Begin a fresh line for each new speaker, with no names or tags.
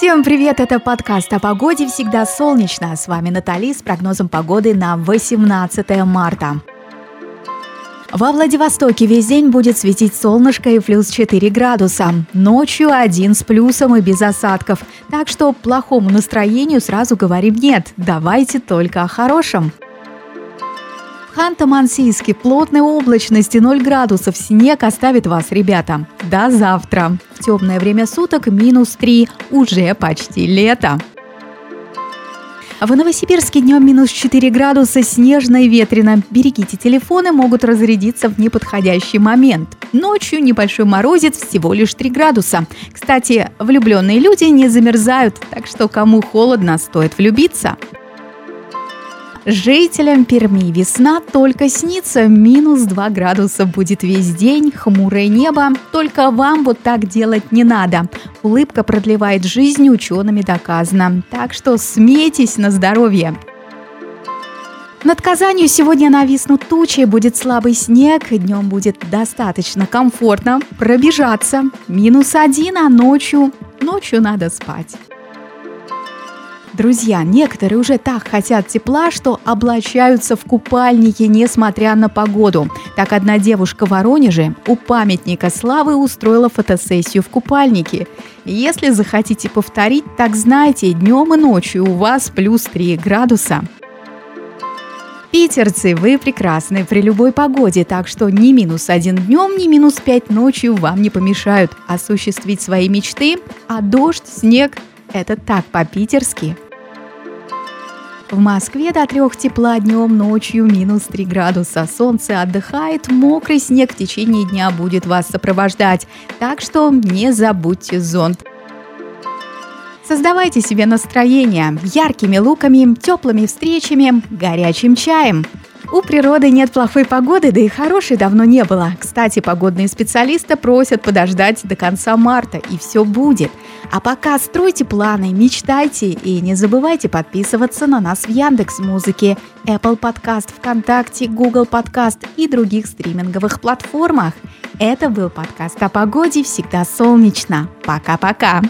Всем привет, это подкаст о погоде «Всегда солнечно». С вами Натали с прогнозом погоды на 18 марта. Во Владивостоке весь день будет светить солнышко и плюс 4 градуса. Ночью один с плюсом и без осадков. Так что плохому настроению сразу говорим нет. Давайте только о хорошем. Ханты-Мансийске плотной облачности 0 градусов. Снег оставит вас, ребята. До завтра. Темное время суток минус 3. Уже почти лето. В Новосибирске днем минус 4 градуса, снежно и ветрено. Берегите телефоны, могут разрядиться в неподходящий момент. Ночью небольшой морозец, всего лишь 3 градуса. Кстати, влюбленные люди не замерзают, так что кому холодно, стоит влюбиться. Жителям Перми весна только снится, минус 2 градуса будет весь день, хмурое небо. Только вам вот так делать не надо. Улыбка продлевает жизнь, учеными доказано. Так что смейтесь на здоровье. Над Казанью сегодня нависнут тучи, будет слабый снег, днем будет достаточно комфортно пробежаться. Минус один, а ночью, ночью надо спать. Друзья, некоторые уже так хотят тепла, что облачаются в купальники, несмотря на погоду. Так одна девушка в Воронеже у памятника славы устроила фотосессию в купальнике. Если захотите повторить, так знайте, днем и ночью у вас плюс 3 градуса. Питерцы, вы прекрасны при любой погоде, так что ни минус один днем, ни минус пять ночью вам не помешают осуществить свои мечты, а дождь, снег – это так по-питерски – в Москве до трех тепла днем, ночью минус 3 градуса. Солнце отдыхает, мокрый снег в течение дня будет вас сопровождать. Так что не забудьте зонт. Создавайте себе настроение яркими луками, теплыми встречами, горячим чаем. У природы нет плохой погоды, да и хорошей давно не было. Кстати, погодные специалисты просят подождать до конца марта, и все будет. А пока стройте планы, мечтайте и не забывайте подписываться на нас в Яндекс Музыке, Apple Podcast, ВКонтакте, Google Podcast и других стриминговых платформах. Это был подкаст о погоде «Всегда солнечно». Пока-пока!